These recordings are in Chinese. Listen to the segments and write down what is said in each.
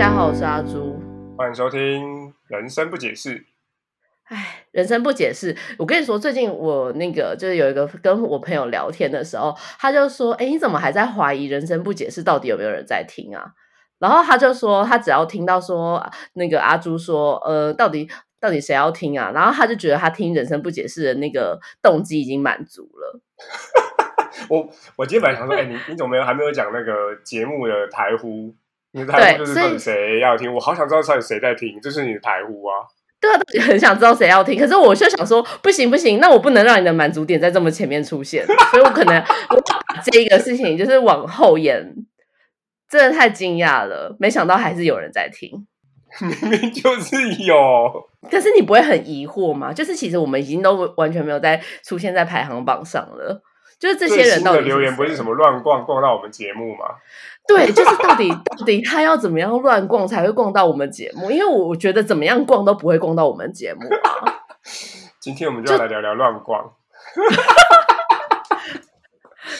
大家好，我是阿朱。欢迎收听《人生不解释》。唉，人生不解释。我跟你说，最近我那个就是有一个跟我朋友聊天的时候，他就说：“哎，你怎么还在怀疑《人生不解释》到底有没有人在听啊？”然后他就说，他只要听到说那个阿朱说：“呃，到底到底谁要听啊？”然后他就觉得他听《人生不解释》的那个动机已经满足了。我我今天本来想说，哎，你你怎么没有还没有讲那个节目的台呼？你的台呼就是到底谁要听？我好想知道到底谁在听，这是你的台呼啊？对啊，很想知道谁要听。可是我就想说，不行不行，那我不能让你的满足点在这么前面出现，所以我可能我把这一个事情就是往后延。真的太惊讶了，没想到还是有人在听，明明就是有。可是你不会很疑惑吗？就是其实我们已经都完全没有在出现在排行榜上了。就是这些人的留言不是什么乱逛逛到我们节目吗？对，就是到底到底他要怎么样乱逛才会逛到我们节目？因为我觉得怎么样逛都不会逛到我们节目啊。今天我们就来聊聊乱逛。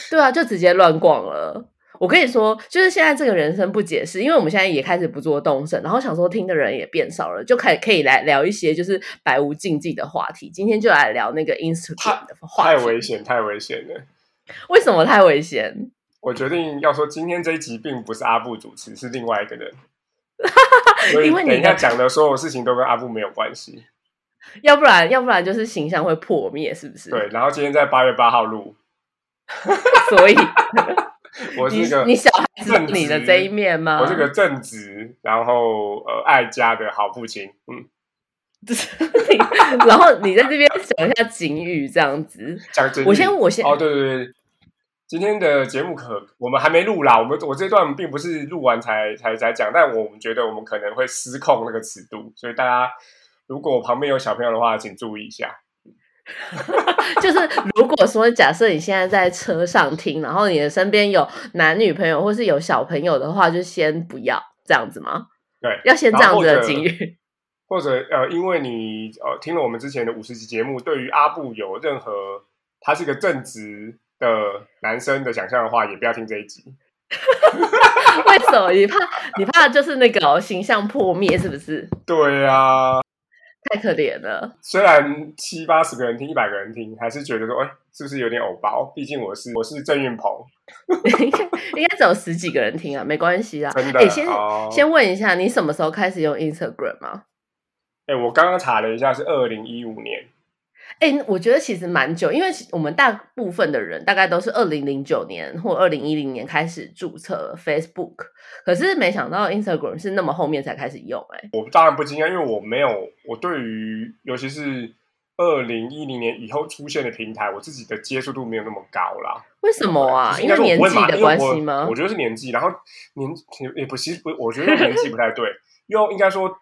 对啊，就直接乱逛了。我跟你说，就是现在这个人生不解释，因为我们现在也开始不做动身，然后想说听的人也变少了，就可以可以来聊一些就是百无禁忌的话题。今天就来聊那个 Instagram 的话太危险，太危险了。为什么太危险？我决定要说，今天这一集并不是阿布主持，是另外一个人。因为等一下讲的所有事情都跟阿布没有关系。要不然，要不然就是形象会破灭，是不是？对。然后今天在八月八号录，所以。我是个你小孩子你的这一面吗？我是个正直，然后呃爱家的好父亲。嗯，然后你在这边讲一下警语，这样子。讲警语，我先我先哦，对对对，今天的节目可我们还没录啦，我们我这段并不是录完才才才讲，但我们觉得我们可能会失控那个尺度，所以大家如果旁边有小朋友的话，请注意一下。就是如果说假设你现在在车上听，然后你的身边有男女朋友或是有小朋友的话，就先不要这样子吗？对，要先这样子的警语。或者呃，因为你呃听了我们之前的五十集节目，对于阿布有任何他是个正直的男生的想象的话，也不要听这一集。为什么？你怕你怕就是那个形象破灭，是不是？对呀。太可怜了。虽然七八十个人听，一百个人听，还是觉得说，哎，是不是有点偶包？毕竟我是我是郑运鹏，应 该应该只有十几个人听啊，没关系啊。真的。先先问一下，你什么时候开始用 Instagram 吗？哎，我刚刚查了一下，是二零一五年。哎，我觉得其实蛮久，因为我们大部分的人大概都是二零零九年或二零一零年开始注册 Facebook，可是没想到 Instagram 是那么后面才开始用。哎，我当然不惊讶，因为我没有，我对于尤其是二零一零年以后出现的平台，我自己的接触度没有那么高啦。为什么啊？因为年纪的关系吗？我觉得是年纪，然后年也不其实不，我觉得年纪不太对，因为应该说。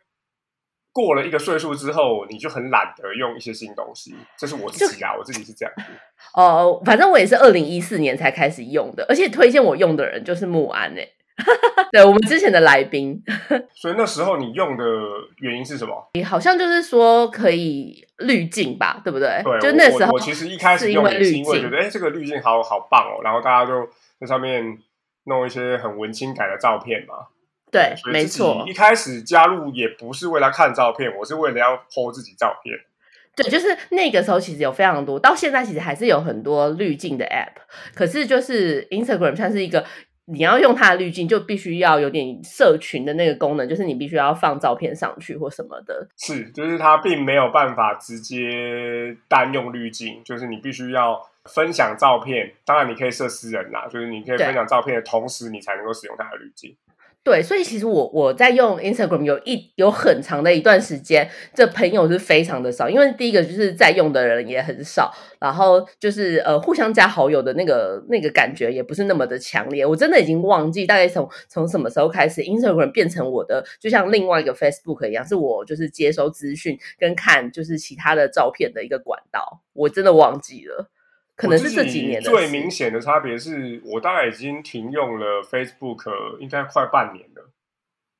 过了一个岁数之后，你就很懒得用一些新东西。这是我自己啊，我自己是这样。哦，反正我也是二零一四年才开始用的，而且推荐我用的人就是木安诶，对我们之前的来宾。所以那时候你用的原因是什么？你好像就是说可以滤镜吧，对不对？对，就那时候我其实一开始用也是因为觉得，哎，这个滤镜好好棒哦，然后大家就在上面弄一些很文青感的照片嘛。对，没错。一开始加入也不是为了看照片，我是为了要 po 自己照片。对，就是那个时候其实有非常多，到现在其实还是有很多滤镜的 app。可是就是 Instagram 它是一个，你要用它的滤镜，就必须要有点社群的那个功能，就是你必须要放照片上去或什么的。是，就是它并没有办法直接单用滤镜，就是你必须要分享照片。当然你可以设私人啦，就是你可以分享照片的同时，你才能够使用它的滤镜。对，所以其实我我在用 Instagram 有一有很长的一段时间，这朋友是非常的少，因为第一个就是在用的人也很少，然后就是呃互相加好友的那个那个感觉也不是那么的强烈。我真的已经忘记大概从从什么时候开始，Instagram 变成我的就像另外一个 Facebook 一样，是我就是接收资讯跟看就是其他的照片的一个管道，我真的忘记了。可能是这几年最明显的差别是我大概已经停用了 Facebook，应该快半年了。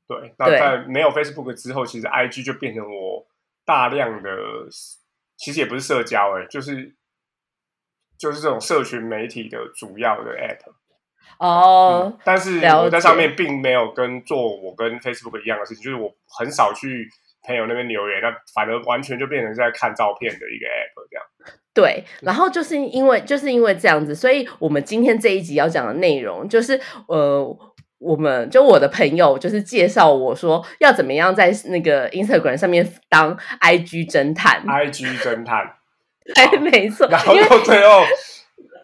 对，那在没有 Facebook 之后，其实 IG 就变成我大量的，其实也不是社交，哎，就是就是这种社群媒体的主要的 App。哦，但是我在上面并没有跟做我跟 Facebook 一样的事情，就是我很少去朋友那边留言，那反而完全就变成是在看照片的一个 app 这样。对，然后就是因为就是因为这样子，所以我们今天这一集要讲的内容就是呃。我们就我的朋友就是介绍我说要怎么样在那个 Instagram 上面当 IG 侦探，IG 侦探，哎，没错，然后到最后，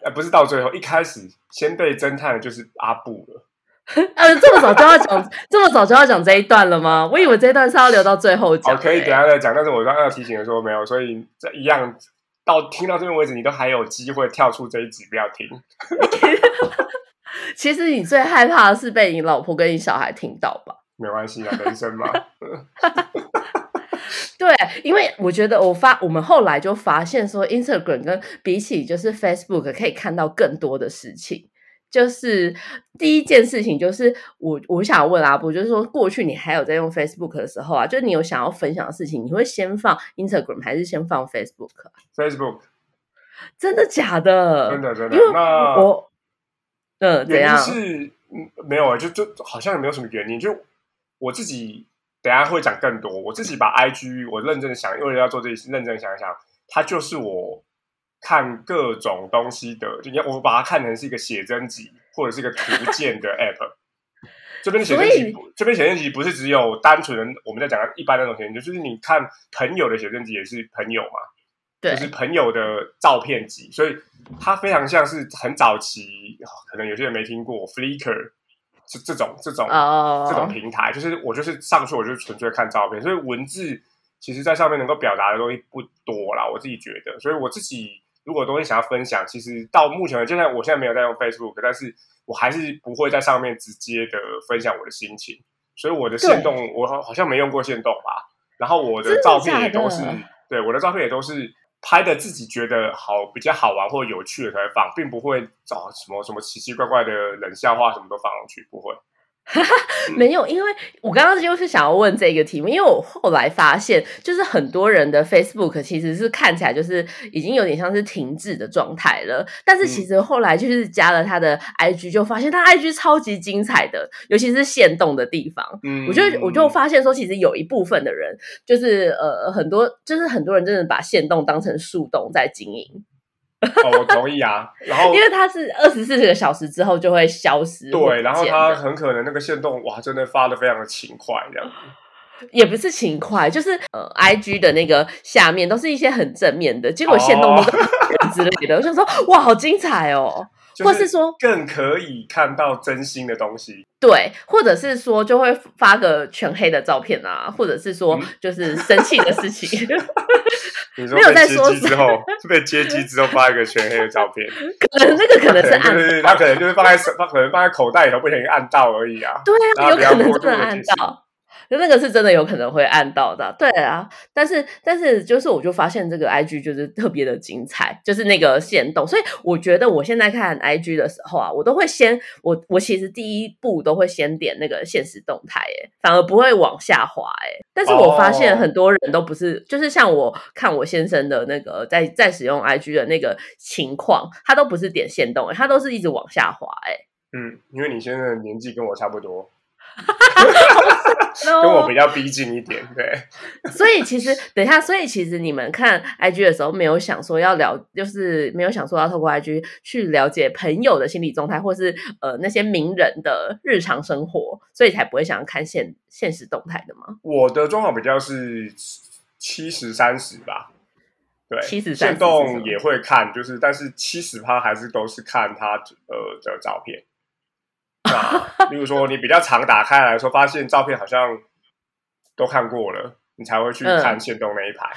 呃，不是到最后，一开始先被侦探的就是阿布了。呃这么早就要讲，这么早就要讲这一段了吗？我以为这一段是要留到最后讲哦，可以等下再讲，但是我刚刚要提醒的说没有，所以这一样到听到这边为止，你都还有机会跳出这一集，不要听。其实你最害怕的是被你老婆跟你小孩听到吧？没关系啊，人生嘛。对，因为我觉得我发我们后来就发现说，Instagram 跟比起就是 Facebook 可以看到更多的事情。就是第一件事情，就是我我想问阿布，就是说过去你还有在用 Facebook 的时候啊，就是你有想要分享的事情，你会先放 Instagram 还是先放 Facebook？啊 Facebook 真的假的？真的真的因为，那我嗯怎原因样？是嗯没有啊，就就好像也没有什么原因，就我自己等下会讲更多。我自己把 IG 我认真的想，因为要做这些，认真想一想，它就是我看各种东西的，就你我把它看成是一个写真集或者是一个图鉴的 app。这边的写真集，这边写真集不是只有单纯的我们在讲的一般那种写真集，就是你看朋友的写真集也是朋友嘛，对就是朋友的照片集，所以它非常像是很早期，哦可能有些人没听过 Flickr 这这种这种、哦，这种平台，就是我就是上去我就纯粹看照片，所以文字其实在上面能够表达的东西不多啦，我自己觉得，所以我自己如果有东西想要分享，其实到目前为止，现在我现在没有在用 Facebook，但是我还是不会在上面直接的分享我的心情，所以我的线动我好好像没用过线动吧，然后我的的照片也都是对我的照片也都是拍的自己觉得好比较好玩或有趣的才会放，并不会找什么什么奇奇怪怪的冷笑话什么都放上去，不会。没有，因为我刚刚就是想要问这个题目，因为我后来发现，就是很多人的 Facebook 其实是看起来就是已经有点像是停滞的状态了，但是其实后来就是加了他的 IG，就发现他 IG 超级精彩的，尤其是限动的地方。嗯我就我就发现说，其实有一部分的人，就是呃很多，就是很多人真的把限动当成树洞在经营，哦，我同意啊。然后因为它是二十四个小时之后就会消失对，然后见他很可能那个线动哇，真的发的非常的勤快，这样子。也不是勤快，就是呃，IG 的那个下面都是一些很正面的，结果线动都是人之类的。我想说，哇，好精彩哦！或是说更可以看到真心的东西。对，或者是说就会发个全黑的照片啊，或者是说嗯就是生气的事情，没有在说机之后，被接机之后发一个全黑的照片，可能那个可能是暗对对对，他可能就是放在手，他可能放在口袋里头，不小心按到而已啊。对啊，有可能真的按到。就那个是真的有可能会按到的，对啊，但是但是就是我就发现这个 I G 就是特别的精彩，就是那个线动，所以我觉得我现在看 I G 的时候啊，我都会先我我其实第一步都会先点那个现实动态，哎，反而不会往下滑，哎，但是我发现哦。很多人都不是，就是像我看我先生的那个在在使用 I G 的那个情况，他都不是点线动，哎，他都是一直往下滑，哎，嗯，因为你现在的年纪跟我差不多，跟跟我比较逼近一点，对。所以其实等一下，所以其实你们看 IG 的时候，没有想说要了，就是没有想说要透过 IG 去了解朋友的心理状态，或是呃那些名人的日常生活，所以才不会想要看现现实动态的吗？我的状况比较是七十三十吧，对，70-30是什线么动也会看，就是但是七十趴还是都是看他呃的照片。那 例如说你比较常打开来说，发现照片好像都看过了，你才会去嗯看线动那一排。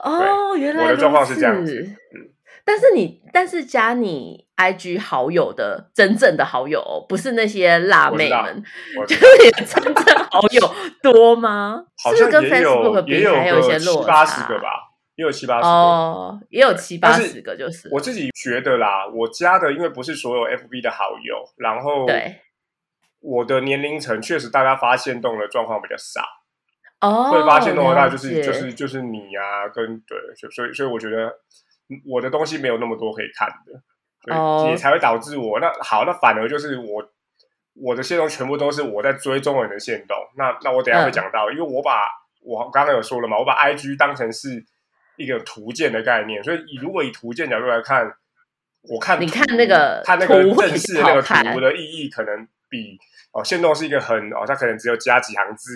哦，原来我的状况是这样子嗯但是你，但是加你 IG 好友的真正的好友哦，不是那些辣妹们，就是你的真正好友多吗？好像也有 Facebook 比也有还有一些个七落八差？十个吧，也有七八十个。哦，也有七八十个，就是我自己觉得啦，我加的因为不是所有 FB 的好友，然后对我的年龄层确实大家发现动的状况比较少，哦，会发现动的话，那就是就是就是你啊，跟对，就所以所以我觉得我的东西没有那么多可以看的。对，也才会导致我那好，那反而就是我我的线动全部都是我在追踪人的线动。那那我等下会讲到，因为我把我刚刚有说了嘛，我把 I G 当成是一个图鉴的概念，所以以如果以图鉴角度来看，我看你看那个看那个正式的那个图的意义，可能比哦线动是一个很哦，它可能只有加几行字。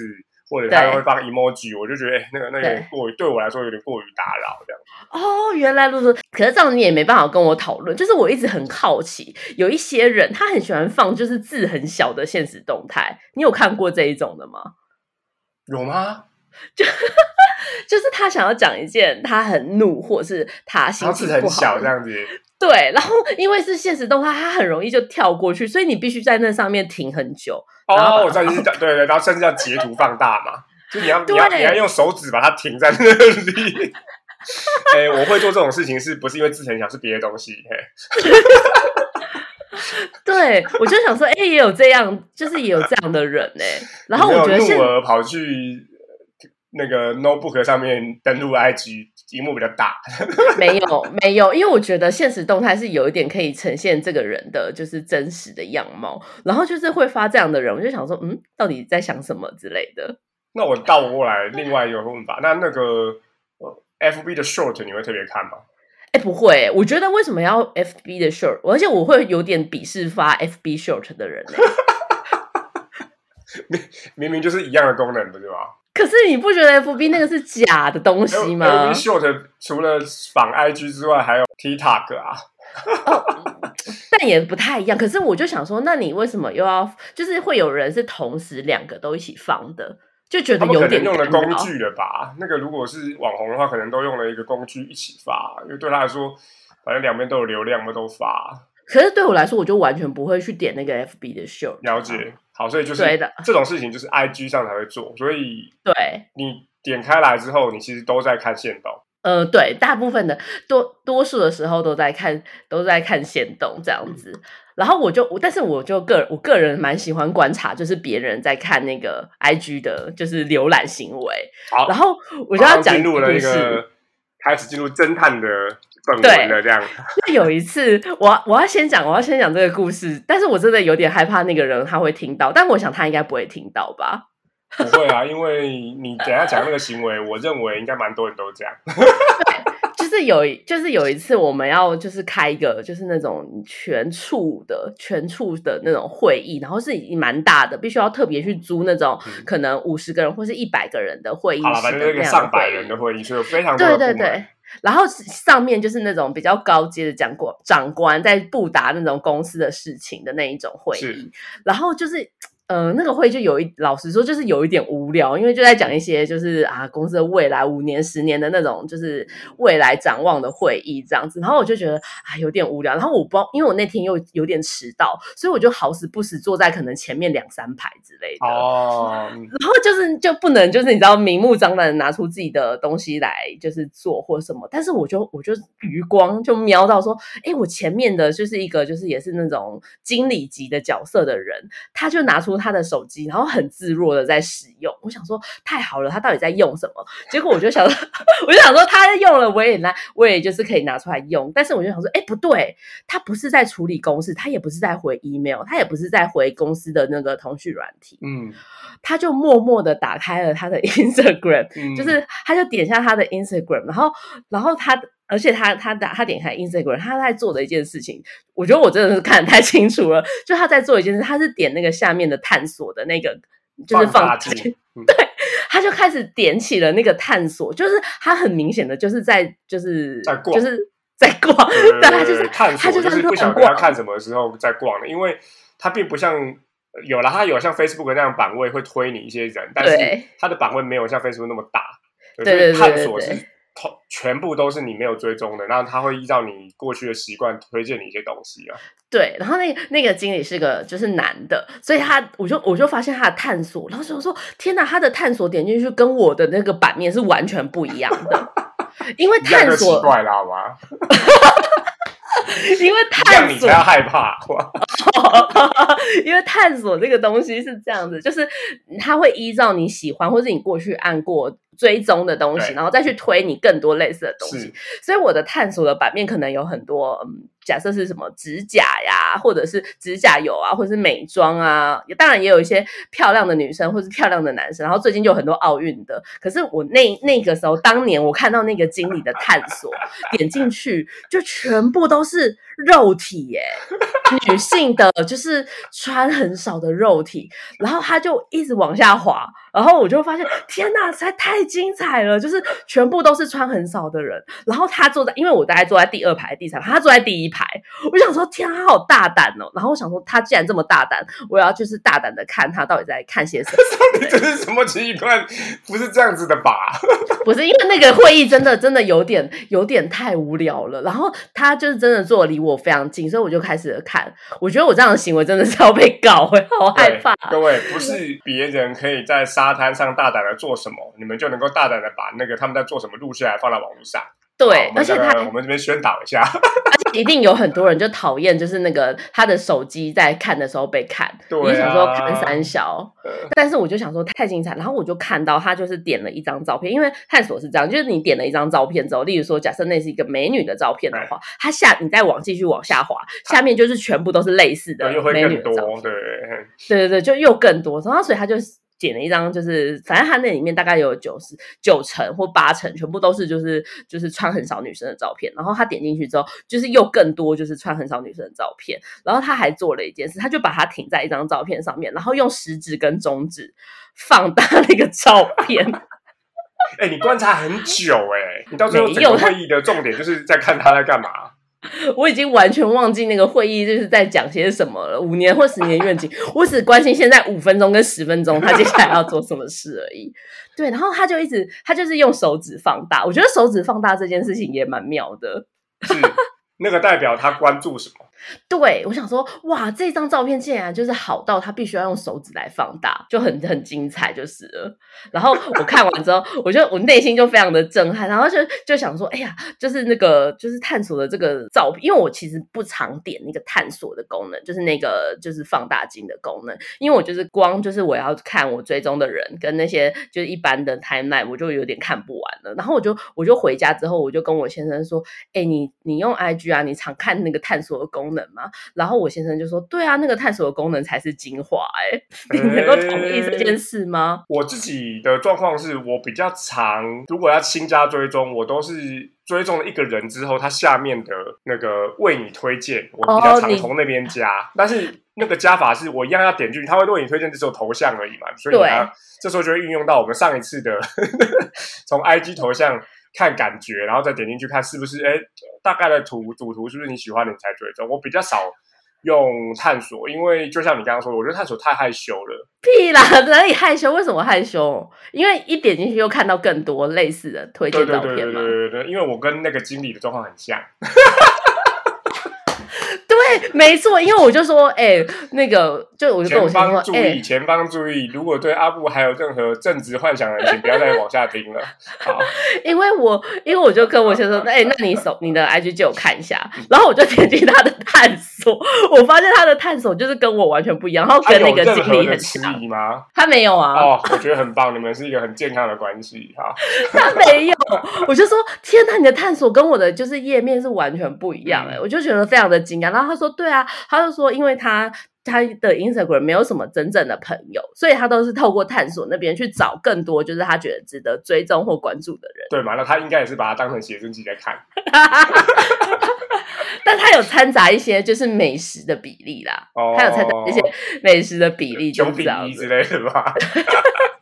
或者他会放 emoji，我就觉得哎，那个那个过于对我来说有点过于打扰这样。哦，原来如此。可是这样你也没办法跟我讨论。就是我一直很好奇，有一些人他很喜欢放就是字很小的现实动态，你有看过这一种的吗？有吗？就就是他想要讲一件他很怒，或是他心情不好这样子。对，然后因为是现实动画，它很容易就跳过去，所以你必须在那上面停很久。哦，我知道你是讲对对，然后甚至要截图放大嘛，就你要你要你要用手指把它停在那里。哎，我会做这种事情，是不是因为字很小，是别的东西？对，我就想说，哎，也有这样，就是也有这样的人哎。然后我觉得怒而跑去那个 notebook 上面登录 IG。荧幕比较大，没有没有，因为我觉得现实动态是有一点可以呈现这个人的就是真实的样貌，然后就是会发这样的人，我就想说，嗯，到底在想什么之类的。那我倒过来，另外一个问法，那那个 FB 的 short 你会特别看吗？哎，不会，我觉得为什么要 FB 的 short，而且我会有点鄙视发 FB short 的人呢？明明明就是一样的功能，不是吗？可是你不觉得 F B 那个是假的东西吗？F B Short 除了仿 I G 之外，还有 TikTok 啊，但也不太一样。可是我就想说，那你为什么又要？就是会有人是同时两个都一起放的，就觉得有点用的工具了吧？那个如果是网红的话，可能都用了一个工具一起发，因为对他来说，反正两边都有流量，嘛，都发。可是对我来说，我就完全不会去点那个 F B 的 Show。了解。好，所以就是这种事情，就是 I G 上才会做。所以，对你点开来之后，你其实都在看线动。呃，对，大部分的多多数的时候都在看，都在看线动这样子。然后我就，但是我就个我个人蛮喜欢观察，就是别人在看那个 I G 的，就是浏览行为。好，然后我就要进入了一个开始进入侦探的。对的，这样。就有一次，我我要先讲，我要先讲这个故事，但是我真的有点害怕那个人他会听到，但我想他应该不会听到吧？不会啊，因为你等下讲那个行为，我认为应该蛮多人都这样。就是有，就是有一次我们要就是开一个就是那种全处的全处的那种会议，然后是已经蛮大的，必须要特别去租那种可能五十个人或是一百个人的会议室，反正那个上百人的会议，所以非常对对对。然后上面就是那种比较高阶的讲过长官在布达那种公司的事情的那一种会议，然后就是。呃，那个会就有一，老实说就是有一点无聊，因为就在讲一些就是啊公司的未来五年、十年的那种就是未来展望的会议这样子，然后我就觉得啊有点无聊，然后我不知道，因为我那天又有点迟到，所以我就好死不死坐在可能前面两三排之类的哦，然后就是就不能就是你知道明目张胆的拿出自己的东西来就是做或什么，但是我就我就余光就瞄到说，哎，我前面的就是一个就是也是那种经理级的角色的人，他就拿出。他的手机，然后很自若的在使用。我想说，太好了，他到底在用什么？结果我就想，我就想说，他用了，我也拿，我也就是可以拿出来用。但是我就想说，哎，不对，他不是在处理公事，他也不是在回 email，他也不是在回公司的那个通讯软体。嗯，他就默默的打开了他的 Instagram，就是他就点下他的 Instagram，然后，然后他。而且他他打他点开 Instagram，他在做的一件事情，我觉得我真的是看得太清楚了。就他在做一件事，他是点那个下面的探索的那个，就是放大镜 对，他就开始点起了那个探索，就是他很明显的就是在就是就是在逛，对，他就是探索，就是不晓得要看什么时候在逛的，因为他并不像有了他有像 Facebook 那样版位会推你一些人，但是他的版位没有像 Facebook 那么大，所以探索是。全部都是你没有追踪的，那他会依照你过去的习惯推荐你一些东西啊。对，然后那那个经理是个就是男的，所以他我就我就发现他的探索，然后我说天哪，他的探索点进去跟我的那个版面是完全不一样的 因为探索奇怪了好吗？因为探索，你要害怕。因为探索这个东西是这样子，就是他会依照你喜欢或者你过去按过追踪的东西，然后再去推你更多类似的东西。所以我的探索的版面可能有很多，嗯，假设是什么指甲呀，或者是指甲油啊，或者是美妆啊，当然也有一些漂亮的女生或是漂亮的男生。然后最近就很多奥运的，可是我那那个时候，当年我看到那个经理的探索，点进去就全部都是肉体耶，女性的，就是穿很少的肉体，然后他就一直往下滑，然后我就发现，天哪，实在太精彩了，就是全部都是穿很少的人，然后他坐在，因为我大概坐在第二排、第三排，他坐在第一排，我想说，天，他好大胆哦，然后我想说，他既然这么大胆，我要就是大胆的看他到底在看些什么。你这是什么奇怪？不是这样子的吧？不是，因为那个会议真的真的有点有点太无聊了，然后他就是真的坐离我非常近，所以我就开始看，我觉得我这样的行为真的是要被告，好害怕。各位，不是别人可以在沙滩上大胆的做什么，你们就能够大胆的把那个他们在做什么录下来放到网络上。对，而且他我们这边宣导一下，而且一定有很多人就讨厌，就是那个他的手机在看的时候被看，你想说看三小，但是我就想说太精彩，然后我就看到他就是点了一张照片，因为探索是这样，就是你点了一张照片之后，例如说假设那是一个美女的照片的话，他下你再往继续往下滑，下面就是全部都是类似的美女的照片，对。对对对，就又更多，然后所以他就。剪了一张，就是反正他那里面大概有九十九成或八成，全部都是就是就是穿很少女生的照片。然后他点进去之后，就是又更多就是穿很少女生的照片。然后他还做了一件事，他就把它停在一张照片上面，然后用食指跟中指放大那个照片。哎，你观察很久哎，你到最后整个会议的重点就是在看他在干嘛。我已经完全忘记那个会议就是在讲些什么了，五年或十年愿景，我只关心现在五分钟跟十分钟他接下来要做什么事而已。对，然后他就一直他就是用手指放大，我觉得手指放大这件事情也蛮妙的。是那个代表他关注什么？对，我想说，哇，这张照片竟然就是好到他必须要用手指来放大，就很很精彩，就是了。然后我看完之后，我就我内心就非常的震撼，然后就就想说，哎呀，就是那个就是探索的这个照片，因为我其实不常点那个探索的功能，就是那个就是放大镜的功能，因为我就是光就是我要看我追踪的人跟那些就是一般的 timeline，我就有点看不完了。然后我就我就回家之后，我就跟我先生说，哎，你你用 IG 啊，你常看那个探索的功。能吗？然后我先生就说：“对啊，那个探索的功能才是精华。”哎，你能够同意这件事吗？我自己的状况是我比较长，如果要新加追踪，我都是追踪了一个人之后，他下面的那个为你推荐，我比较常从那边加。但是那个加法是我一样要点进去，他会为你推荐，只有头像而已嘛。所以呢，这时候就会运用到我们上一次的 从 IG 头像。看感觉，然后再点进去看是不是哎，大概的图主图是不是你喜欢的你才追踪。我比较少用探索，因为就像你刚刚说，我觉得探索太害羞了。屁啦，哪里害羞？为什么害羞？因为一点进去又看到更多类似的推荐照片嘛。对对对，因为我跟那个经理的状况很像。对，没错，因为我就说，哎，那个，就我就跟我前方注意，前方注意，如果对阿布还有任何正直幻想的，请不要再往下听了。好，因为我，因为我就跟我先生说，哎，那你手你的 IG 借我看一下，然后我就点击他的探索，我发现他的探索就是跟我完全不一样，然后跟那个经理很像吗？他没有啊。哦，我觉得很棒，你们是一个很健康的关系。哈，他没有，我就说，天哪，你的探索跟我的就是页面是完全不一样，哎，我就觉得非常的惊讶，然后。他说：“对啊，他就说，因为他他的 Instagram 没有什么真正的朋友，所以他都是透过探索那边去找更多，就是他觉得值得追踪或关注的人。对嘛？那他应该也是把它当成写真集在看。但他有掺杂一些就是美食的比例啦，他有掺杂一些美食的比例，九比一之类的吧。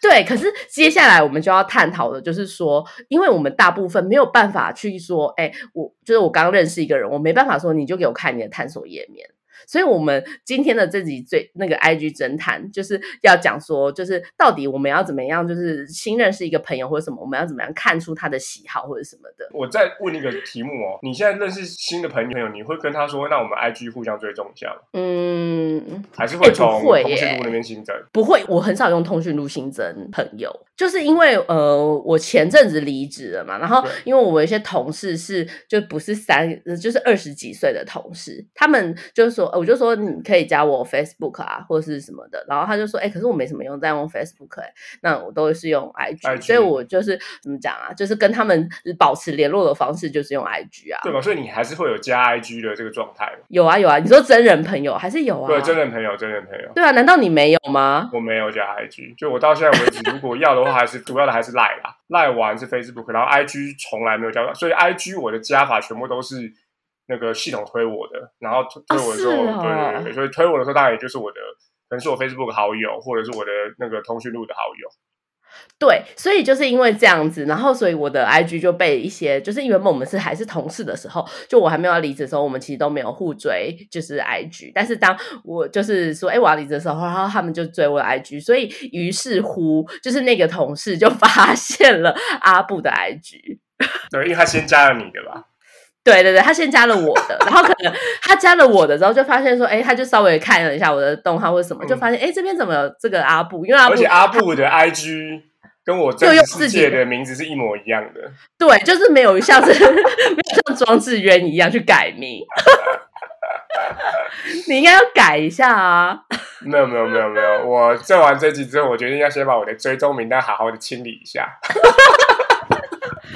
对，可是接下来我们就要探讨的，就是说，因为我们大部分没有办法去说，哎，我就是我刚认识一个人，我没办法说你就给我看你的探索页面。所以，我们今天的这集最那个 IG 侦探，就是要讲说，就是到底我们要怎么样，就是新认识一个朋友或者什么，我们要怎么样看出他的喜好或者什么的。我再问一个题目哦，你现在认识新的朋友，你会跟他说，那我们 IG 互相追踪一下吗？嗯，还是会从通讯录那边新增？不会，我很少用通讯录新增朋友。就是因为呃，我前阵子离职了嘛，然后因为我有一些同事是就不是三，就是二十几岁的同事，他们就说，我就说你可以加我 Facebook 啊，或者是什么的，然后他就说，哎，可是我没什么用在用 Facebook，哎，那我都是用 IG，所以我就是怎么讲啊，就是跟他们保持联络的方式就是用 IG 啊，对吧？所以你还是会有加 IG 的这个状态有啊有啊，你说真人朋友还是有啊？对，真人朋友，真人朋友。对啊，难道你没有吗？我没有加 IG，就我到现在为止，如果要的。还是主要的还是赖啦，赖完是 Facebook，然后 IG 从来没有加，所以 IG 我的加法全部都是那个系统推我的，然后推我的时候，对对对，所以推我的时候，大概也就是我的，可能是我 Facebook 好友，或者是我的那个通讯录的好友。对，所以就是因为这样子，然后所以我的 IG 就被一些，就是因为我们是还是同事的时候，就我还没有要离职的时候，我们其实都没有互追，就是 IG。但是当我就是说，哎，我要离职的时候，然后他们就追我 IG，所以于是乎，就是那个同事就发现了阿布的 IG。对，因为他先加了你的吧？对对对，他先加了我的，然后可能他加了我的之后，就发现说，哎，他就稍微看了一下我的动画或者什么，就发现，哎，这边怎么有这个阿布？因为而且阿布的 IG。跟我真实世界的名字是一模一样的，对，就是没有像是 没有像庄志渊一样去改名，你应该要改一下啊！没有没有没有没有，我做完这集之后，我决定要先把我的追踪名单好好的清理一下。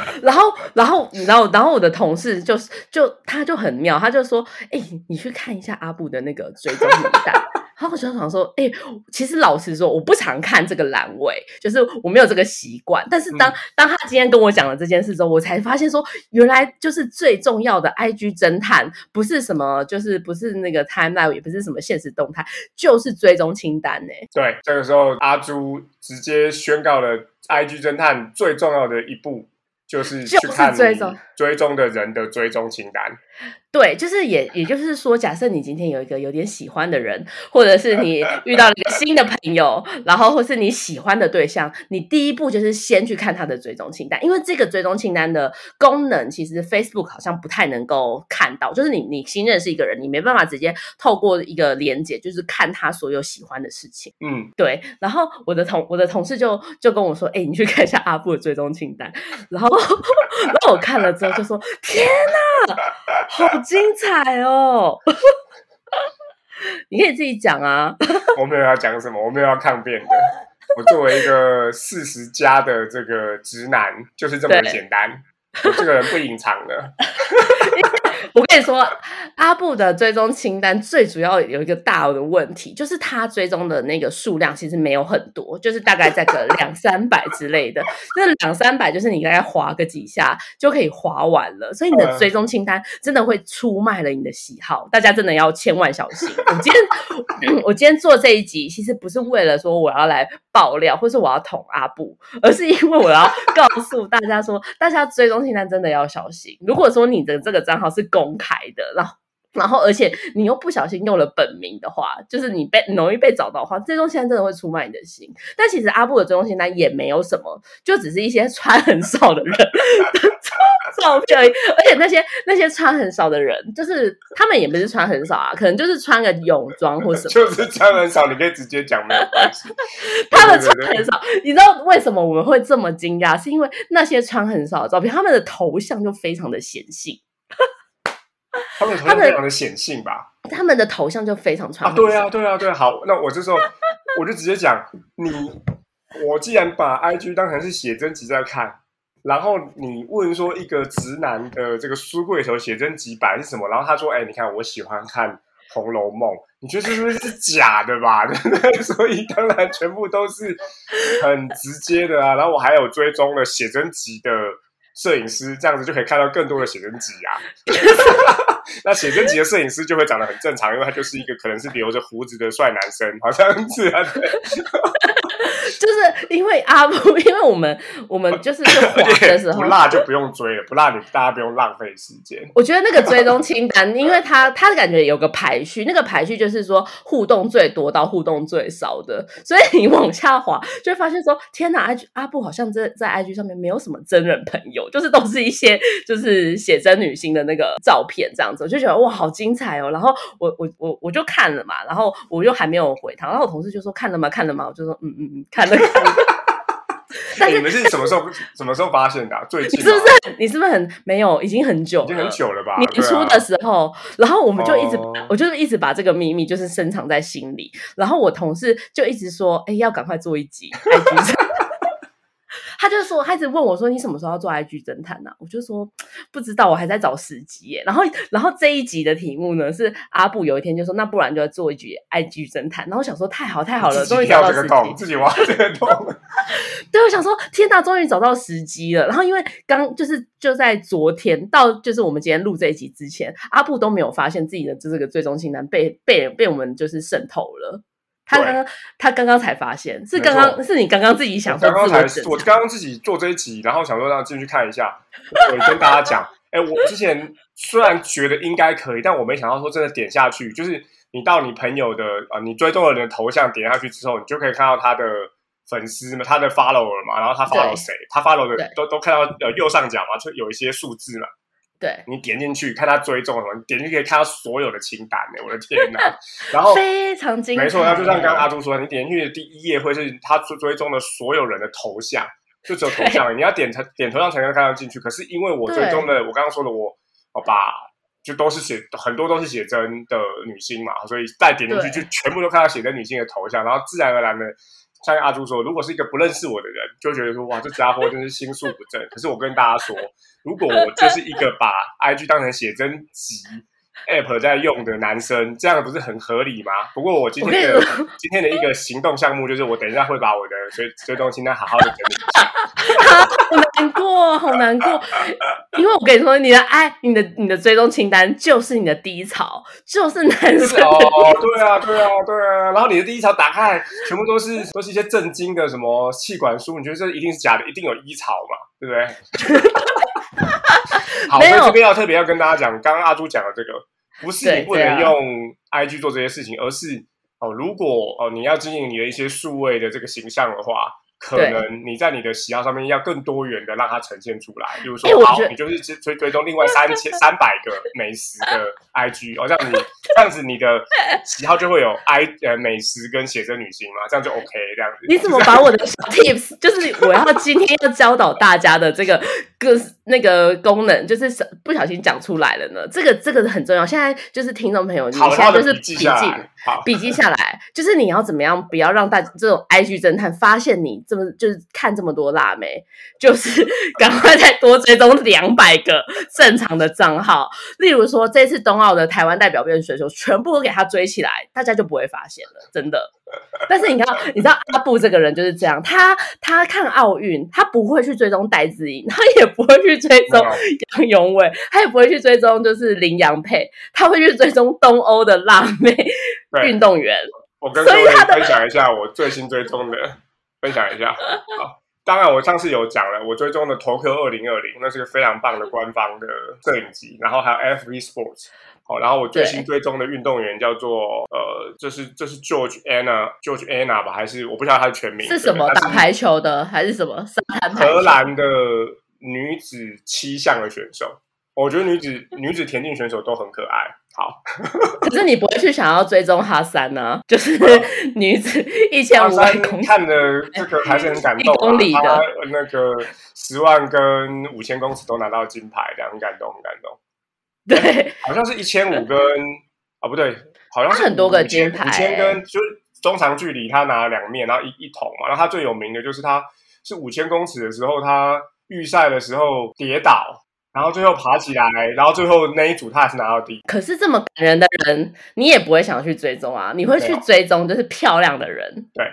然后，然后，然后，然后我的同事就是就他就很妙，他就说：“哎，你去看一下阿布的那个追踪名单。”然后我就想说，哎，其实老实说，我不常看这个栏位，就是我没有这个习惯。但是当当他今天跟我讲了这件事之后，我才发现说，原来就是最重要的 IG 侦探，不是什么，就是不是那个 timeline，也不是什么现实动态，就是追踪清单呢。对，这个时候阿朱直接宣告了 IG 侦探最重要的一步，就是去看追踪追踪的人的追踪清单。对，就是也也就是说，假设你今天有一个有点喜欢的人，或者是你遇到了一个新的朋友，然后或是你喜欢的对象，你第一步就是先去看他的追踪清单，因为这个追踪清单的功能其实 Facebook 好像不太能够看到，就是你你新认识一个人，你没办法直接透过一个连接，就是看他所有喜欢的事情。嗯，对。然后我的同我的同事就就跟我说，哎，你去看一下阿布的追踪清单。然后 然后我看了之后就说，天哪！好精彩哦！你可以自己讲啊。我没有要讲什么，我没有要抗辩的。我作为一个四十加的这个直男，就是这么简单。我这个人不隐藏的。我跟你说，阿布的追踪清单最主要有一个大的问题，就是他追踪的那个数量其实没有很多，就是大概在个两三百之类的。那两三百就是你大概划个几下就可以划完了，所以你的追踪清单真的会出卖了你的喜好。大家真的要千万小心。我今天 我今天做这一集，其实不是为了说我要来爆料，或是我要捅阿布，而是因为我要 告诉大家说，大家追踪清单真的要小心。如果说你的这个账号是公开的，然后，然后，而且你又不小心用了本名的话，就是你被容易被找到的话，追踪清单真的会出卖你的心。但其实阿布的追踪清单也没有什么，就只是一些穿很少的人的 照片，而且那些那些穿很少的人，就是他们也不是穿很少啊，可能就是穿个泳装或什么，就是穿很少，你可以直接讲没有关系。他们穿很少，你知道为什么我们会这么惊讶？是因为那些穿很少的照片，他们的头像就非常的显性。他们头像非常的显性吧？他们的头像就非常传啊！对啊，对啊，对。好，那我这时候我就直接讲，你我既然把 IG 当成是写真集在看，然后你问说一个直男的这个书柜头写真集版是什么？然后他说：“哎，你看我喜欢看《红楼梦》，你觉得是不是假的吧？” 所以当然全部都是很直接的啊。然后我还有追踪了写真集的。摄影师这样子就可以看到更多的写真集啊，那写真集的摄影师就会长得很正常，因为他就是一个可能是留着胡子的帅男生，好像是啊。就是因为阿布，因为我们我们就是滑的时候 不辣就不用追了，不辣你大家不用浪费时间。我觉得那个追踪清单，因为他他的感觉有个排序，那个排序就是说互动最多到互动最少的，所以你往下滑就会发现说，天哪，阿阿布好像在在 IG 上面没有什么真人朋友。就是都是一些就是写真女星的那个照片这样子，我就觉得哇好精彩哦。然后我我我我就看了嘛，然后我又还没有回他，然后我同事就说看了吗？看了吗？我就说嗯嗯嗯，看了看了。但你们是什么时候什么时候发现的？最近是不是？你是不是很没有？已经很久，已经很久了吧？年初的时候，然后我们就一直，我就是一直把这个秘密就是深藏在心里。然后我同事就一直说：“哎，要赶快做一集。” 他就说，他一直问我说：“你什么时候要做 IG 侦探呢？”我就说：“不知道，我还在找时机。”然后，然后这一集的题目呢是阿布有一天就说：“那不然就要做一局 IG 侦探。”然后我想说：“太好，太好了，终于找到时机，自己挖这个洞。”对，我想说：“天哪，终于找到时机了。”然后因为刚就是就在昨天到就是我们今天录这一集之前，阿布都没有发现自己的这个最终清单被被被我们就是渗透了。他刚刚他刚刚才发现，是刚刚是你刚刚自己想说，刚刚才我刚刚自己做这一集，然后想说让进去看一下，我跟大家讲，哎，我之前虽然觉得应该可以，但我没想到说真的点下去，就是你到你朋友的啊，你追踪的人的头像点下去之后，你就可以看到他的粉丝嘛，他的 follower 嘛，然后他 follow 谁，他 follow 的都都看到呃右上角嘛，就有一些数字嘛。对你点进去看他追踪什么，你点进去可以看到所有的清单呢。我的天哪！然后 非常精彩，没错，那就像刚刚阿朱说，你点进去的第一页会是他追追踪的所有人的头像，就只有头像，你要点才点头像才能看到进去。可是因为我追踪的，我刚刚说的，我我把就都是写很多都是写真的女星嘛，所以再点进去就全部都看到写真女星的头像，然后自然而然的。像阿朱说，如果是一个不认识我的人，就觉得说哇，这家伙真是心术不正。可是我跟大家说，如果我就是一个把 IG 当成写真集 App 在用的男生，这样不是很合理吗？不过我今天的今天的一个行动项目就是，我等一下会把我的追追踪清单好好的整理一下。好难过，好难过，因为我跟你说，你的爱，你的你的追踪清单就是你的低潮，就是男生哦，对啊，对啊，对啊。然后你的第一潮打开，全部都是 都是一些震惊的什么气管书，你觉得这一定是假的？一定有医潮嘛，对不对？好，所以这边要特别要跟大家讲，刚刚阿朱讲的这个，不是你不能用 IG 做这些事情，而是哦，如果哦你要经营你的一些数位的这个形象的话。可能你在你的喜好上面要更多元的让它呈现出来，比如说，好，你就是追追踪另外三千三百个美食的 IG，哦，这样你这样子你的喜好就会有 I 呃美食跟写真女星嘛，这样就 OK 这样子。你怎么把我的 Tips 就是我要今天要教导大家的这个个那个功能，就是不小心讲出来了呢？这个这个很重要。现在就是听众朋友，你现在就是笔记笔记下来，就是你要怎么样不要让大这种 IG 侦探发现你。这么就是看这么多辣妹，就是 赶快再多追踪两百个正常的账号。例如说，这次冬奥的台湾代表变选手，全部都给他追起来，大家就不会发现了，真的。但是你看，你知道阿布这个人就是这样，他他看奥运，他不会去追踪戴资颖，他也不会去追踪杨永伟，他也不会去追踪就是林洋配，他会去追踪东欧的辣妹运动员。我跟各位分享一下我最新追踪的。分享一下，好，当然我上次有讲了，我追踪的 Tokyo 二零二零，那是个非常棒的官方的摄影机，然后还有 F V Sports，好，然后我最新追踪的运动员叫做呃，这是这是 George Anna，George Anna 吧，还是我不知道他的全名是什么，打排球的还是什么？荷兰的女子七项的选手，我觉得女子女子田径选手都很可爱。好，可是你不会去想要追踪哈三呢？就是女子一千五百公里看的这个还是很感动，一公里的那个十万跟五千公尺都拿到金牌，这样很感动，很感动。对，好像是一千五跟啊不对，好像是很多个金牌，五千跟就是中长距离他拿了两面，然后一一桶嘛。然后他最有名的就是他是五千公尺的时候，他预赛的时候跌倒。然后最后爬起来，然后最后那一组他还是拿到第一。可是这么感人的人，你也不会想去追踪啊？你会去追踪就是漂亮的人。对。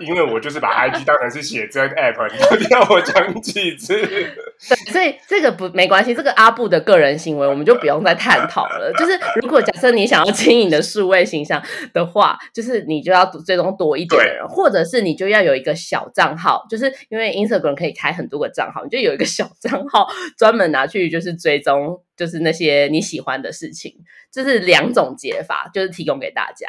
因为我就是把 IG 当成是写真 App，你要我讲几次？对，所以这个不没关系，这个阿布的个人行为我们就不用再探讨了。就是如果假设你想要经营的数位形象的话，就是你就要追踪多一点的人，或者是你就要有一个小账号，就是因为 Instagram 可以开很多个账号，你就有一个小账号专门拿去就是追踪，就是那些你喜欢的事情。这是两种解法，就是提供给大家。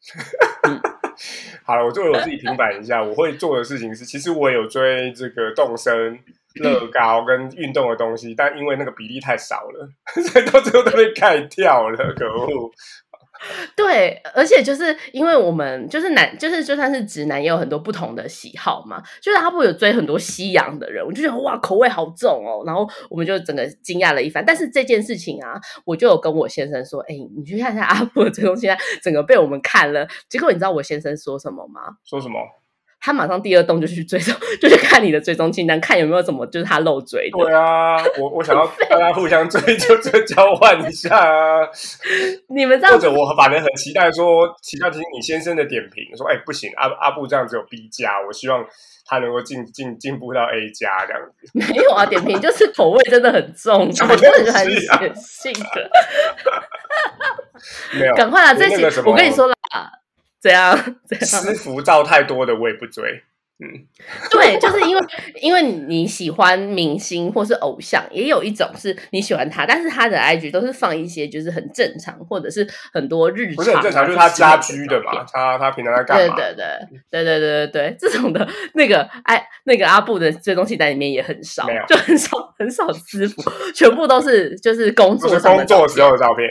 好了，我作为我自己平反一下，我会做的事情是，其实我有追这个动身、乐高跟运动的东西，但因为那个比例太少了，所以到最后都被盖掉了，可恶！对，而且就是因为我们就是男，就是就算是直男，也有很多不同的喜好嘛。就是阿布有追很多西洋的人，我就觉得哇，口味好重哦。然后我们就整个惊讶了一番。但是这件事情啊，我就有跟我先生说，哎，你去看一下阿布的追踪现在整个被我们看了。结果你知道我先生说什么吗？说什么？他马上第二动就去追踪，就去看你的追踪清单，看有没有什么就是他漏追的。对啊，我我想要 大家互相追，就就交换一下啊。你们这样，或者我反正很期待说，期待听你先生的点评，说哎不行，阿阿布这样只有 B 加，我希望他能够进进进步到 A 加这样子。没有啊，点评就是口味真的很重，真的很显性的。没有，赶快啊！这期我跟你说了。怎样？私服照太多的我也不追。嗯，对，就是因为因为你喜欢明星或是偶像，也有一种是你喜欢他，但是他的 IG 都是放一些就是很正常或者是很多日常，不是很正常，就是他家居的嘛。他他平常在干嘛？对对对对对对对对，这种的那个哎，那个阿布的追踪清单里面也很少，就很少很少私服，全部都是就是工作工作时候的照片。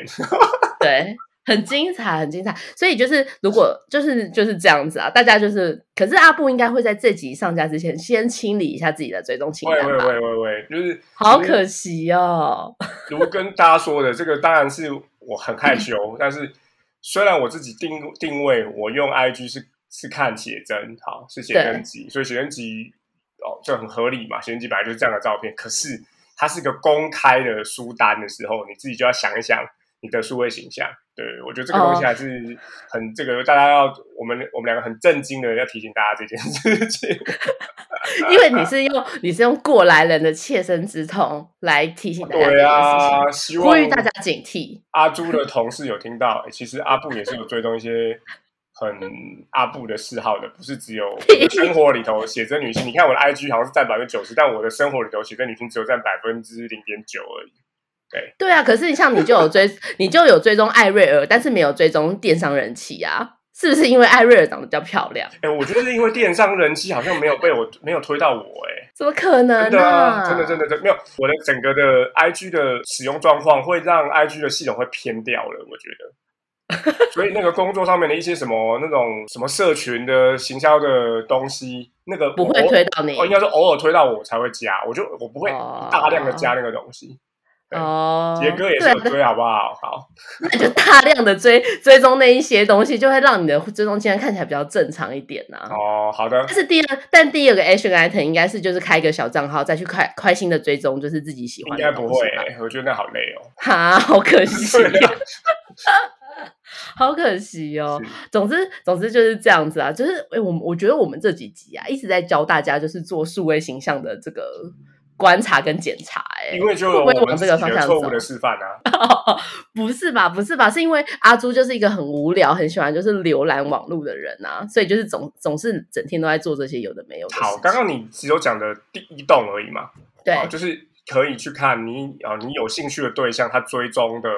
对。很精彩，很精彩。所以就是，如果就是就是这样子啊，大家就是，可是阿布应该会在这集上架之前，先清理一下自己的追踪清单吧。喂喂喂喂，就是好可惜哦。如跟大家说的，这个当然是我很害羞，但是虽然我自己定定位，我用 IG 是是看写真，好是写真集，所以写真集哦就很合理嘛。写真集本来就是这样的照片，可是它是一个公开的书单的时候，你自己就要想一想你的数位形象。对，我觉得这个东西还是很这个，大家要我们我们两个很震惊的要提醒大家这件事情，因为你是用你是用过来人的切身之痛来提醒大家，对啊，希望呼吁大家警惕。阿朱的同事有听到，其实阿布也是有追踪一些很阿布的嗜好的，不是只有生活里头写真女性。你看我的 IG 好像是占百分之九十，但我的生活里头写真女性只有占百分之零点九而已。对对啊，可是你像你就有追，你就有追踪艾瑞尔，但是没有追踪电商人气啊，是不是因为艾瑞尔长得比较漂亮？哎，我觉得是因为电商人气好像没有被我没有推到我，哎，怎么可能呢？真的真的真没有，我的整个的 IG 的使用状况会让 IG 的系统会偏掉了，我觉得，所以那个工作上面的一些什么那种什么社群的行销的东西，那个不会推到你，哦，应该是偶尔推到我才会加，我就我不会大量的加那个东西。哦，杰哥也是追好不好？好，那就大量的追追踪那一些东西，就会让你的追踪竟然看起来比较正常一点啊。哦，好的。但是第二，但第二个 action item 应该是就是开一个小账号，再去开开心的追踪，就是自己喜欢。应该不会，我觉得那好累哦。哈，好可 惜，好可惜哦。总之，总之就是这样子啊。就是哎，我我觉得我们这几集啊，一直在教大家就是做数位形象的这个。观察跟检查，哎，因为就会往这个方向错误的示范啊？不是吧？不是吧？是因为阿朱就是一个很无聊、很喜欢就是浏览网络的人啊，所以就是总总是整天都在做这些有的没有的。好，刚刚你只有讲的第一栋而已嘛？对，就是可以去看你啊，你有兴趣的对象他追踪的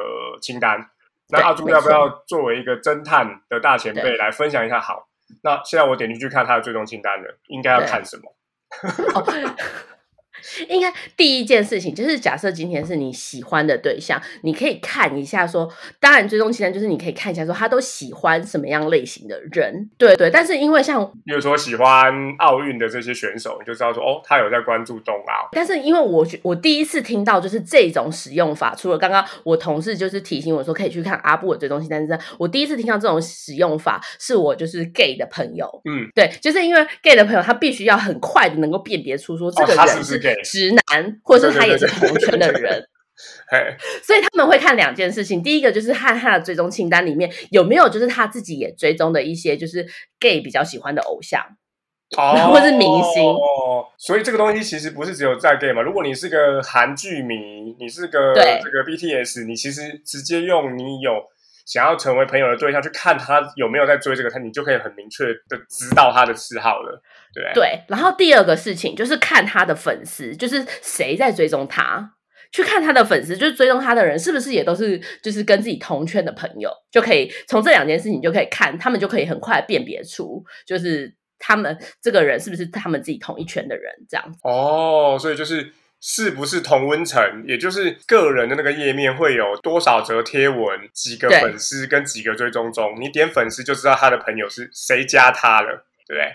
清单。那阿朱要不要作为一个侦探的大前辈来分享一下？好，那现在我点进去看他的追踪清单了，应该要看什么？应该第一件事情就是，假设今天是你喜欢的对象，你可以看一下说，当然追踪期单就是你可以看一下说，他都喜欢什么样类型的人，对对。但是因为像，比如说喜欢奥运的这些选手，你就知道说，哦，他有在关注冬奥。但是因为我我第一次听到就是这种使用法，除了刚刚我同事就是提醒我说可以去看阿布的追踪期单之外，我第一次听到这种使用法，是我就是 gay 的朋友，嗯，对，就是因为 gay 的朋友他必须要很快的能够辨别出说这个人是。直男，或者是他也是同圈的人，所以他们会看两件事情。第一个就是看他的追踪清单里面有没有，就是他自己也追踪的一些，就是 gay 比较喜欢的偶像，哦，或是明星。哦，所以这个东西其实不是只有在 gay 嘛。如果你是个韩剧迷，你是个这个 BTS，你其实直接用你有想要成为朋友的对象去看他有没有在追这个，他你就可以很明确的知道他的嗜好了。对对，然后第二个事情就是看他的粉丝，就是谁在追踪他，去看他的粉丝，就是追踪他的人是不是也都是就是跟自己同圈的朋友，就可以从这两件事情就可以看，他们就可以很快辨别出，就是他们这个人是不是他们自己同一圈的人这样子。哦，所以就是是不是同温层，也就是个人的那个页面会有多少则贴文、几个粉丝跟几个追踪中，你点粉丝就知道他的朋友是谁加他了，对不对？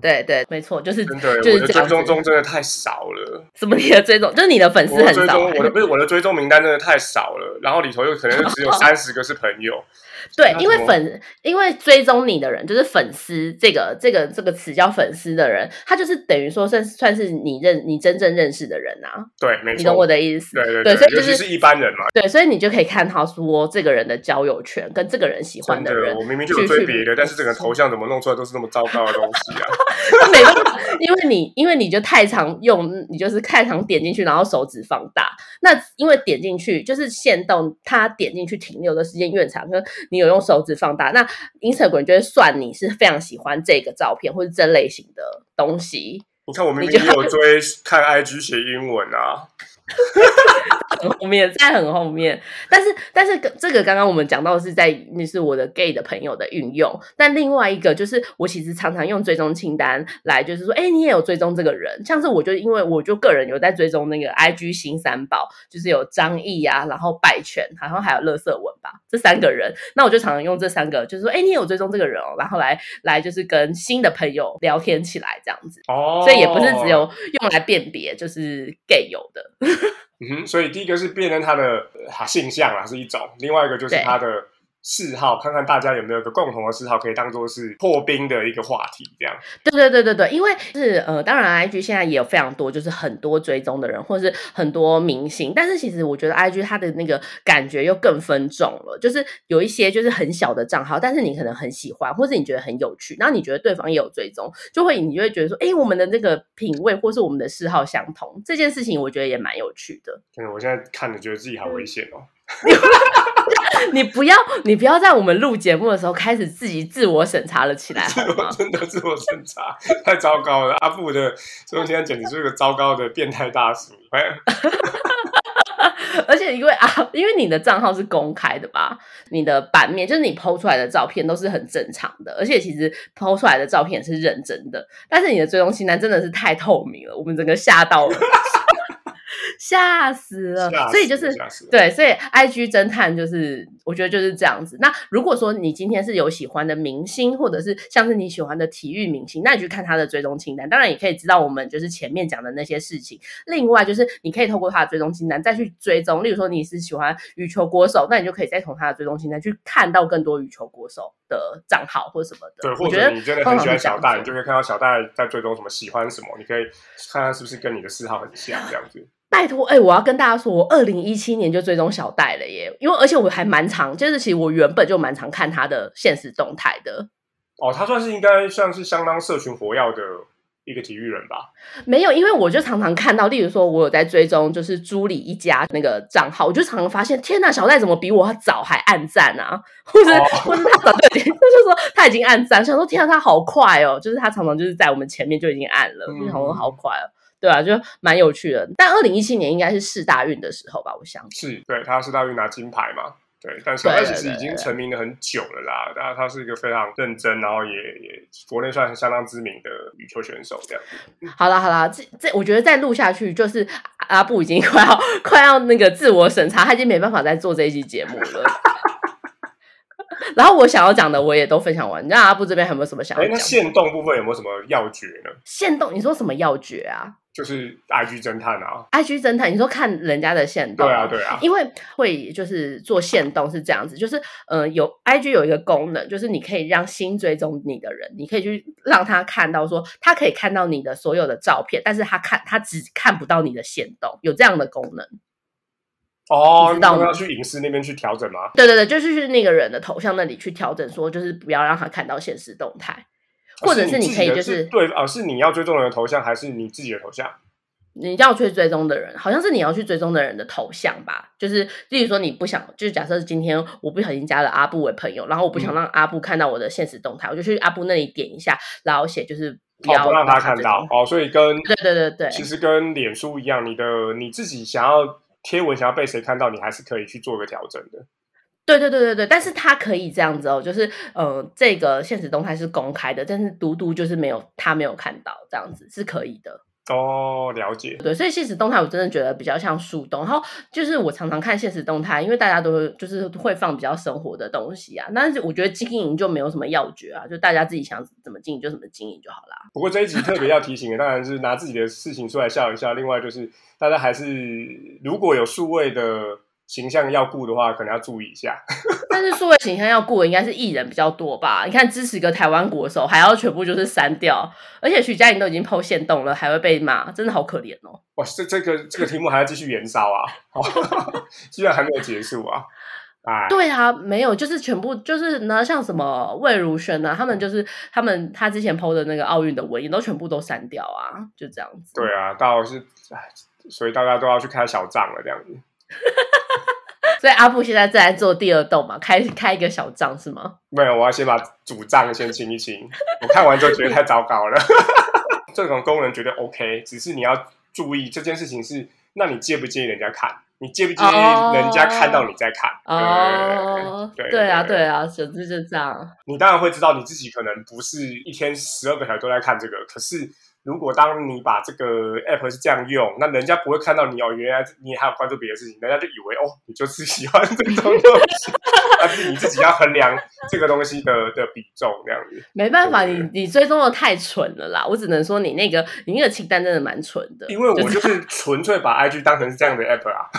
对对，没错，就是真的，我的。追踪中真的太少了。什么你的追踪，就是你的粉丝很少。我的不是我的追踪名单真的太少了，然后里头又可能只有三十个是朋友。对，因为粉，因为追踪你的人就是粉丝，这个这个这个词叫粉丝的人，他就是等于说算算是你认你真正认识的人啊，对，没错，你懂我的意思？对对对所以就是尤其是一般人嘛。对，所以你就可以看他说这个人的交友圈跟这个人喜欢真的，人我，明明就有追别的，但是整个头像怎么弄出来都是那么糟糕的东西啊！没办法，因为你因为你就太常用，你就是太常点进去，然后手指放大。那因为点进去就是限动，它点进去停留的时间越长，跟你有用手指放大，那 Instagram 就会算你是非常喜欢这个照片或者这类型的东西。你看我明明有追 看 IG 写英文啊，很后面，在很后面。但是，但是这个刚刚我们讲到的是在那是我的 gay 的朋友的运用，但另外一个就是我其实常常用追踪清单来，就是说，哎，你也有追踪这个人，像是我就因为我就个人有在追踪那个 IG 新三宝，就是有张毅啊，然后拜权，好像还有乐色文吧，这三个人，那我就常常用这三个，就是说，哎，你也有追踪这个人哦，然后来来就是跟新的朋友聊天起来这样子，哦，所以也不是只有用来辨别就是 gay 有的。嗯哼，所以第一个是辨认他的哈性向啊，是一种；另外一个就是对。他的嗜好，看看大家有没有一个共同的嗜好，可以当做是破冰的一个话题，这样。对对对对对，因为是呃，当然 IG 现在也有非常多，就是很多追踪的人，或是很多明星。但是其实我觉得 IG 它的那个感觉又更分众了，就是有一些就是很小的账号，但是你可能很喜欢，或是你觉得很有趣，然后你觉得对方也有追踪，就会你就会觉得说，哎，我们的那个品味或是我们的嗜好相同，这件事情我觉得也蛮有趣的。真的，我现在看着觉得自己好危险哦。你不要你不要在我们录节目的时候开始自己自我审查了起来，好自我？真的自我审查 太糟糕了。阿布的这种现在简直是个糟糕的变态大叔。哎，而且因为啊，因为你的账号是公开的吧，你的版面就是你剖出来的照片都是很正常的，而且其实剖出来的照片是认真的，但是你的追踪清单真的是太透明了，我们整个吓到了，吓死了所以就是对，所以 IG 侦探就是我觉得就是这样子。那如果说你今天是有喜欢的明星，或者是像是你喜欢的体育明星，那你去看他的追踪清单，当然也可以知道我们就是前面讲的那些事情。另外就是你可以透过他的追踪清单再去追踪，例如说你是喜欢羽球国手，那你就可以再从他的追踪清单去看到更多羽球国手的账号或什么的。对，或我觉得者你真的很喜欢小戴，你就可以看到小戴在追踪什么，喜欢什么，你可以看看是不是跟你的嗜好很像这样子。拜托，哎、我要跟大家说，我二零一七年就追踪小戴了耶，因为而且我还蛮常，就是其实我原本就蛮常看他的现实动态的。哦，他算是应该算是相当社群活跃的一个体育人吧？没有，因为我就常常看到，例如说，我有在追踪就是朱里一家那个账号，我就常常发现，天呐，小戴怎么比我早还暗赞啊？或者、哦或者他早就已经，就是说他已经暗赞，想说天呐，他好快哦，就是他常常就是在我们前面就已经按了，嗯就想说好快哦。对啊，就蛮有趣的。但二零一七年应该是世大运的时候吧，我想。是，对，他是大运拿金牌嘛。对，但小戴对对其实已经成名了很久了啦。然后他是一个非常认真，然后也也国内算是相当知名的羽球选手这样子。好啦好啦，这这我觉得再录下去，就是阿布已经快要快要那个自我审查，他已经没办法再做这一期节目了。然后我想要讲的我也都分享完，那阿布这边还有没有什么想要哎，那讲？限动部分有没有什么要诀呢？限动，你说什么要诀啊就是 IG 侦探啊，？IG 侦探，你说看人家的线动？对啊，对啊，因为会就是做线动是这样子，就是呃有 IG 有一个功能，就是你可以让新追踪你的人，你可以去让他看到说他可以看到你的所有的照片，但是他看他只看不到你的线动，有这样的功能。哦，你知道吗那要去影视那边去调整吗？对对对，就是去那个人的头像那里去调整，说就是不要让他看到现实动态，或者是你可以就是对啊，是你要追踪人的头像，还是你自己的头像？你要去追踪的人，好像是你要去追踪的人的头像吧？就是，例如说你不想，就是假设今天我不小心加了阿布为朋友，然后我不想嗯让阿布看到我的现实动态，我就去阿布那里点一下，然后写就是不哦，要不让他。看到哦，所以跟对对对对其实跟脸书一样，你的你自己想要贴文想要被谁看到，你还是可以去做个调整的。对对对对对，但是他可以这样子哦，就是呃，这个现实动态是公开的，但是嘟嘟就是没有他没有看到，这样子是可以的。哦，了解。对，所以现实动态我真的觉得比较像树洞。然后就是我常常看现实动态，因为大家都就是会放比较生活的东西啊。但是我觉得经营就没有什么要诀啊，就大家自己想怎么经营就怎么经营就好啦。不过这一集特别要提醒的，当然是拿自己的事情出来笑一笑。另外就是大家还是如果有数位的。形象要顾的话，可能要注意一下。但是数位形象要顾的应该是艺人比较多吧？你看支持个台湾国手，还要全部就是删掉，而且徐佳莹都已经剖线动了，还会被骂，真的好可怜哦。哇，这这个这个题目还要继续延烧啊！居然还没有结束啊！哎，对啊，没有，就是全部就是呢，像什么魏如萱啊，他们就是他们他之前剖的那个奥运的文也都全部都删掉啊，就这样子。对啊，到是哎，所以大家都要去开小账了，这样子。所以阿布现在在做第二栋嘛，开开一个小账是吗？没有，我要先把主账先清一清。我看完之后觉得太糟糕了。这种功能觉得 OK，只是你要注意这件事情是，那你介不介意人家看？你介不介意人家看到你在看？哦，对对啊，对啊，总之就这样。你当然会知道你自己可能不是一天十二个小时都在看这个，可是。如果当你把这个 app 是这样用，那人家不会看到你哦，原来你还有关注别的事情，人家就以为哦，你就是喜欢这种东西，但是你自己要衡量这个东西的的比重这样子。没办法，你你追踪的太蠢了啦！我只能说你那个你那个清单真的蛮蠢的，因为我就是纯粹把 IG 当成是这样的 app 啊，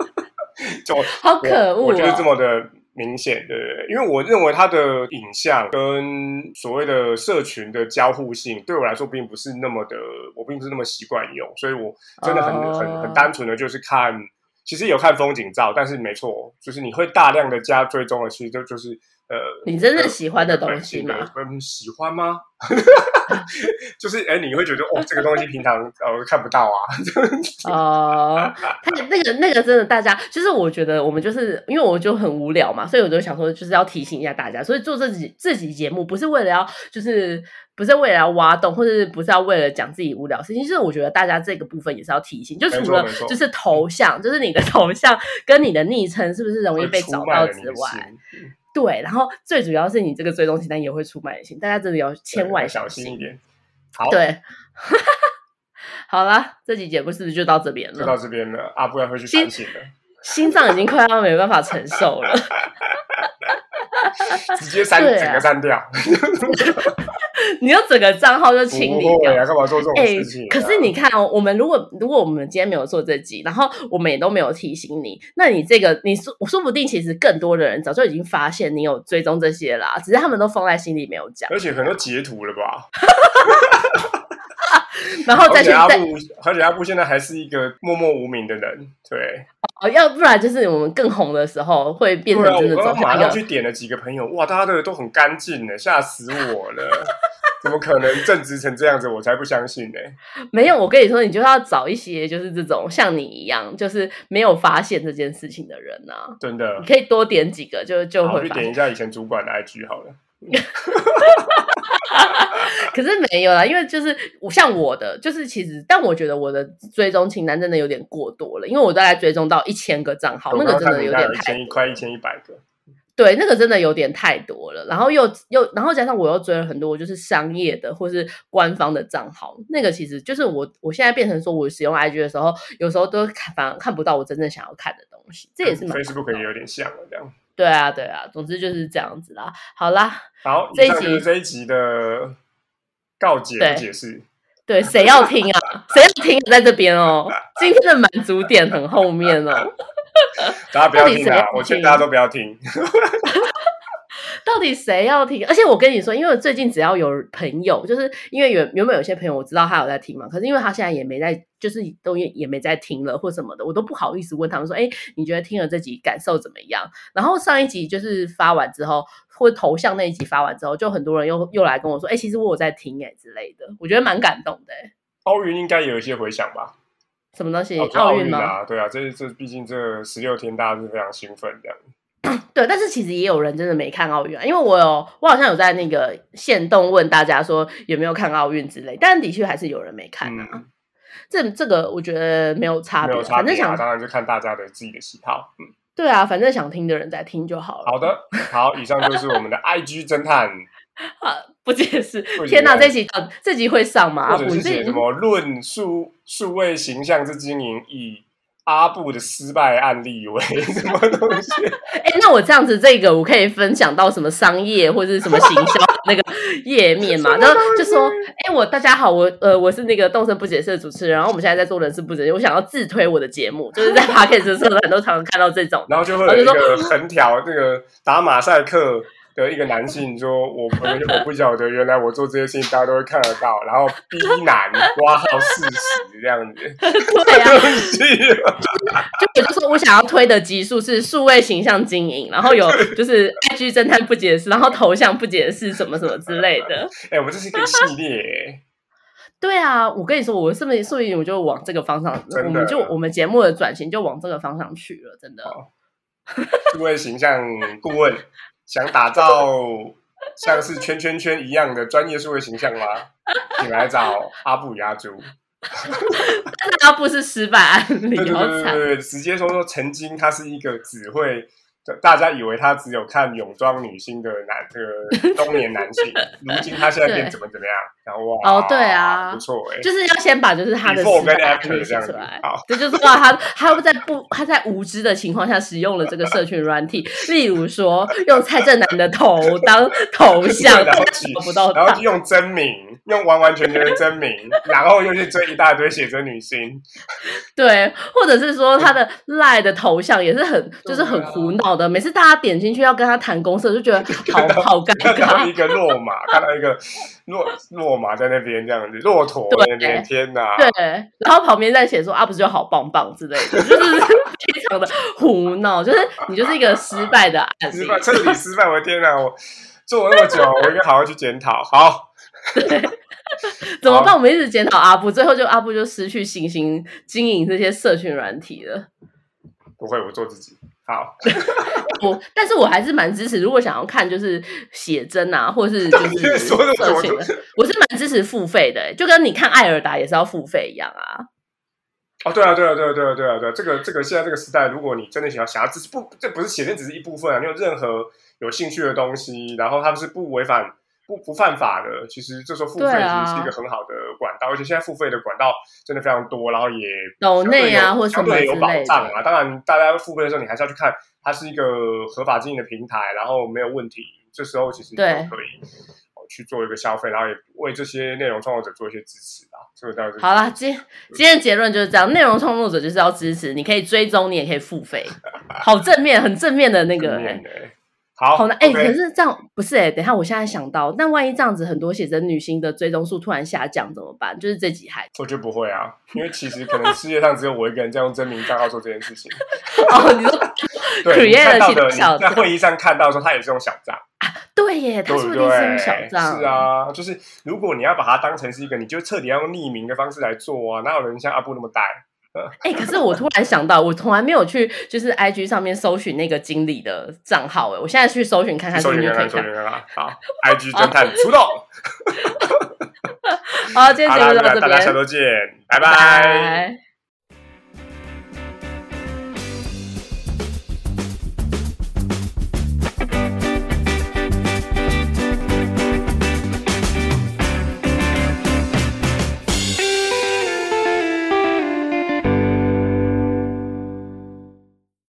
就好可恶，我就是这么的。明显的，因为我认为它的影像跟所谓的社群的交互性，对我来说并不是那么的，我并不是那么习惯用，所以我真的很很很单纯的就是看，其实有看风景照，但是没错，就是你会大量的加追踪的，其实就就是呃，你真正喜欢的东西吗？嗯，喜欢吗？就是哎，你会觉得哦，这个东西平常呃看不到啊。哦，他那个那个真的，大家就是我觉得我们就是因为我就很无聊嘛，所以我就想说就是要提醒一下大家，所以做这几这几节目不是为了要就是不是为了要挖洞，或者是不是要为了讲自己无聊事情，就是我觉得大家这个部分也是要提醒，就除了就是头像，就是你的头像跟你的昵称是不是容易被找到之外。对，然后最主要是你这个追踪清单也会出卖性，大家真的要千万小心一点。好，对，好了，这集节目是不是就到这边了？就到这边了，阿布要回去反省了，心脏已经快要没办法承受了，直接删整个删掉。你要整个账号就清理掉，干嘛做这种事情？可是你看哦，我们如果如果我们今天没有做这集，然后我们也都没有提醒你，那你这个你说说不定其实更多的人早就已经发现你有追踪这些啦，只是他们都放在心里没有讲，而且可能截图了吧。然后再去阿布，而且阿布现在还是一个默默无名的人，对。哦，要不然就是我们更红的时候会变成真的。我马上去点了几个朋友，哇，大家的都很干净呢，吓死我了！怎么可能正直成这样子？我才不相信呢。没有，我跟你说，你就要找一些就是这种像你一样，就是没有发现这件事情的人啊。真的，你可以多点几个，就就会去点一下以前主管的 IG 好了。可是没有啦，因为就是我像我的，就是其实，但我觉得我的追踪清单真的有点过多了，因为我大概追踪到一千个账号，那个真的有点太一快一千一百个，对，那个真的有点太多了。然后又又然后加上我又追了很多就是商业的或是官方的账号，那个其实就是我我现在变成说我使用 IG 的时候，有时候都看反而看不到我真正想要看的东西，这也是 Facebook 也有点像了这样。对啊，对啊，总之就是这样子啦。好啦，好，这一集这一集的告解解释，对，谁要听啊？谁要听？在这边哦。今天的满足点很后面哦。大家不要听啊！我劝大家都不要听。到底谁要听？而且我跟你说，因为最近只要有朋友，就是因为原原本有些朋友我知道他有在听嘛，可是因为他现在也没在，就是都也也没在听了或什么的，我都不好意思问他们说：“哎，你觉得听了这集感受怎么样？”然后上一集就是发完之后，或头像那一集发完之后，就很多人又又来跟我说：“哎，其实我有在听哎之类的。”我觉得蛮感动的。奥运应该有一些回响吧？什么东西？奥运吗？对啊，这这毕竟这十六天大家是非常兴奋这样。对，但是其实也有人真的没看奥运啊，因为我有，我好像有在那个线动问大家说有没有看奥运之类，但的确还是有人没看啊。这这个我觉得没有差别，反正想当然就看大家的自己的喜好。嗯，对啊，反正想听的人在听就好了。好的，好，以上就是我们的 IG 侦探啊，不解释天哪，释这集到这集会上吗？或者是写什么论数数位形象之经营，以阿布的失败案例为什么东西？哎、那我这样子，这个我可以分享到什么商业或者是什么行销那个页面嘛？然后就说，哎、我大家好，我呃我是那个动身不解释的主持人，然后我们现在在做人事不解释，我想要自推我的节目，就是在 p o d c a s t 社团都常常看到这种。然后就会有一个横条，那个打马赛克的一个男性说：“我我我不晓得，原来我做这些事情大家都会看得到。”然后逼男挂号事实这样子，对啊，就我就说我想要推的集数是数位形象经营，然后有 就是 IG 侦探不解释，然后头像不解释什么什么之类的。哎、我们这是一个系列、欸，对啊，我跟你说，我是不是说不定我就往这个方向，我们就我们节目的转型就往这个方向去了，真的。数位形象顾问想打造像是圈圈圈一样的专业社会形象吗？请来找阿布与阿朱。但是阿布是失败案例，对对。对对对，直接说说曾经他是一个只会。大家以为他只有看泳装女星的男这个中年男性，如今他现在变怎么怎么样？然后哇，哦对啊不错哎、就是要先把就是他的 Before 跟案 after 这样子写出来好，这就是说他他在不他在无知的情况下使用了这个社群软体，例如说用蔡正南的头当头像，然后去找不到然后就。用真名，用完完全全的真名，然后又去追一大堆写真女星，对，或者是说他的赖的头像也是很就是很胡闹的，每次大家点进去要跟他谈公司，就觉得 好好尴看到尬。一个落马，看到一个骆骆马在那边这样子，骆驼在那边，天哪！对，然后旁边在写说啊，不是就好棒棒之类的，就是 非常的胡闹，就是你就是一个失败的案例。失败，彻底失败！我的天哪，我做了那么久，我应该好好去检讨。好，怎么办？我们一直检讨阿布，最后就阿布就失去信心经营这些社群软体了。不会，我做自己。好，我，但是我还是蛮支持，如果想要看就是写真啊，或是就 是说的社群的，我是蛮支持付费的、欸就跟你看艾尔达也是要付费一样啊。哦，对啊，对啊，对啊，对啊，对啊，对啊，这个这个现在这个时代，如果你真的想要想要支持，不，这不是写真只是一部分啊，你有任何有兴趣的东西，然后他们是不违反。不不犯法的，其实这时候付费其实是一个很好的管道，而且现在付费的管道真的非常多，然后也抖内啊或什么相对有保障啊。当然，大家付费的时候，你还是要去看它是一个合法经营的平台，然后没有问题，这时候其实就可以哦去做一个消费，然后也为这些内容创作者做一些支持啊。这个当然是好啦，今今天的结论就是这样，内容创作者就是要支持，你可以追踪，你也可以付费，好正面，很正面的那个、好，好难哎、可是这样不是哎、等一下，我现在想到，那万一这样子，很多写真女星的追踪数突然下降怎么办？就是这几害我觉得不会啊，因为其实可能世界上只有我一个人在用真名账号做这件事情。哦，你说 对，看到的在会议上看到说他也是用小账，对耶，他是不说不定是用对？小账，是，啊，就是如果你要把它当成是一个，你就彻底要用匿名的方式来做啊，哪有人像阿布那么呆？哎、可是我突然想到，我从来没有去就是 IG 上面搜寻那个经理的账号，哎，我现在去搜寻看看是搜寻不是可以看。看看，搜寻看看。好，IG 侦探出动。好，今天，节目就到这边大家下，周见，拜拜。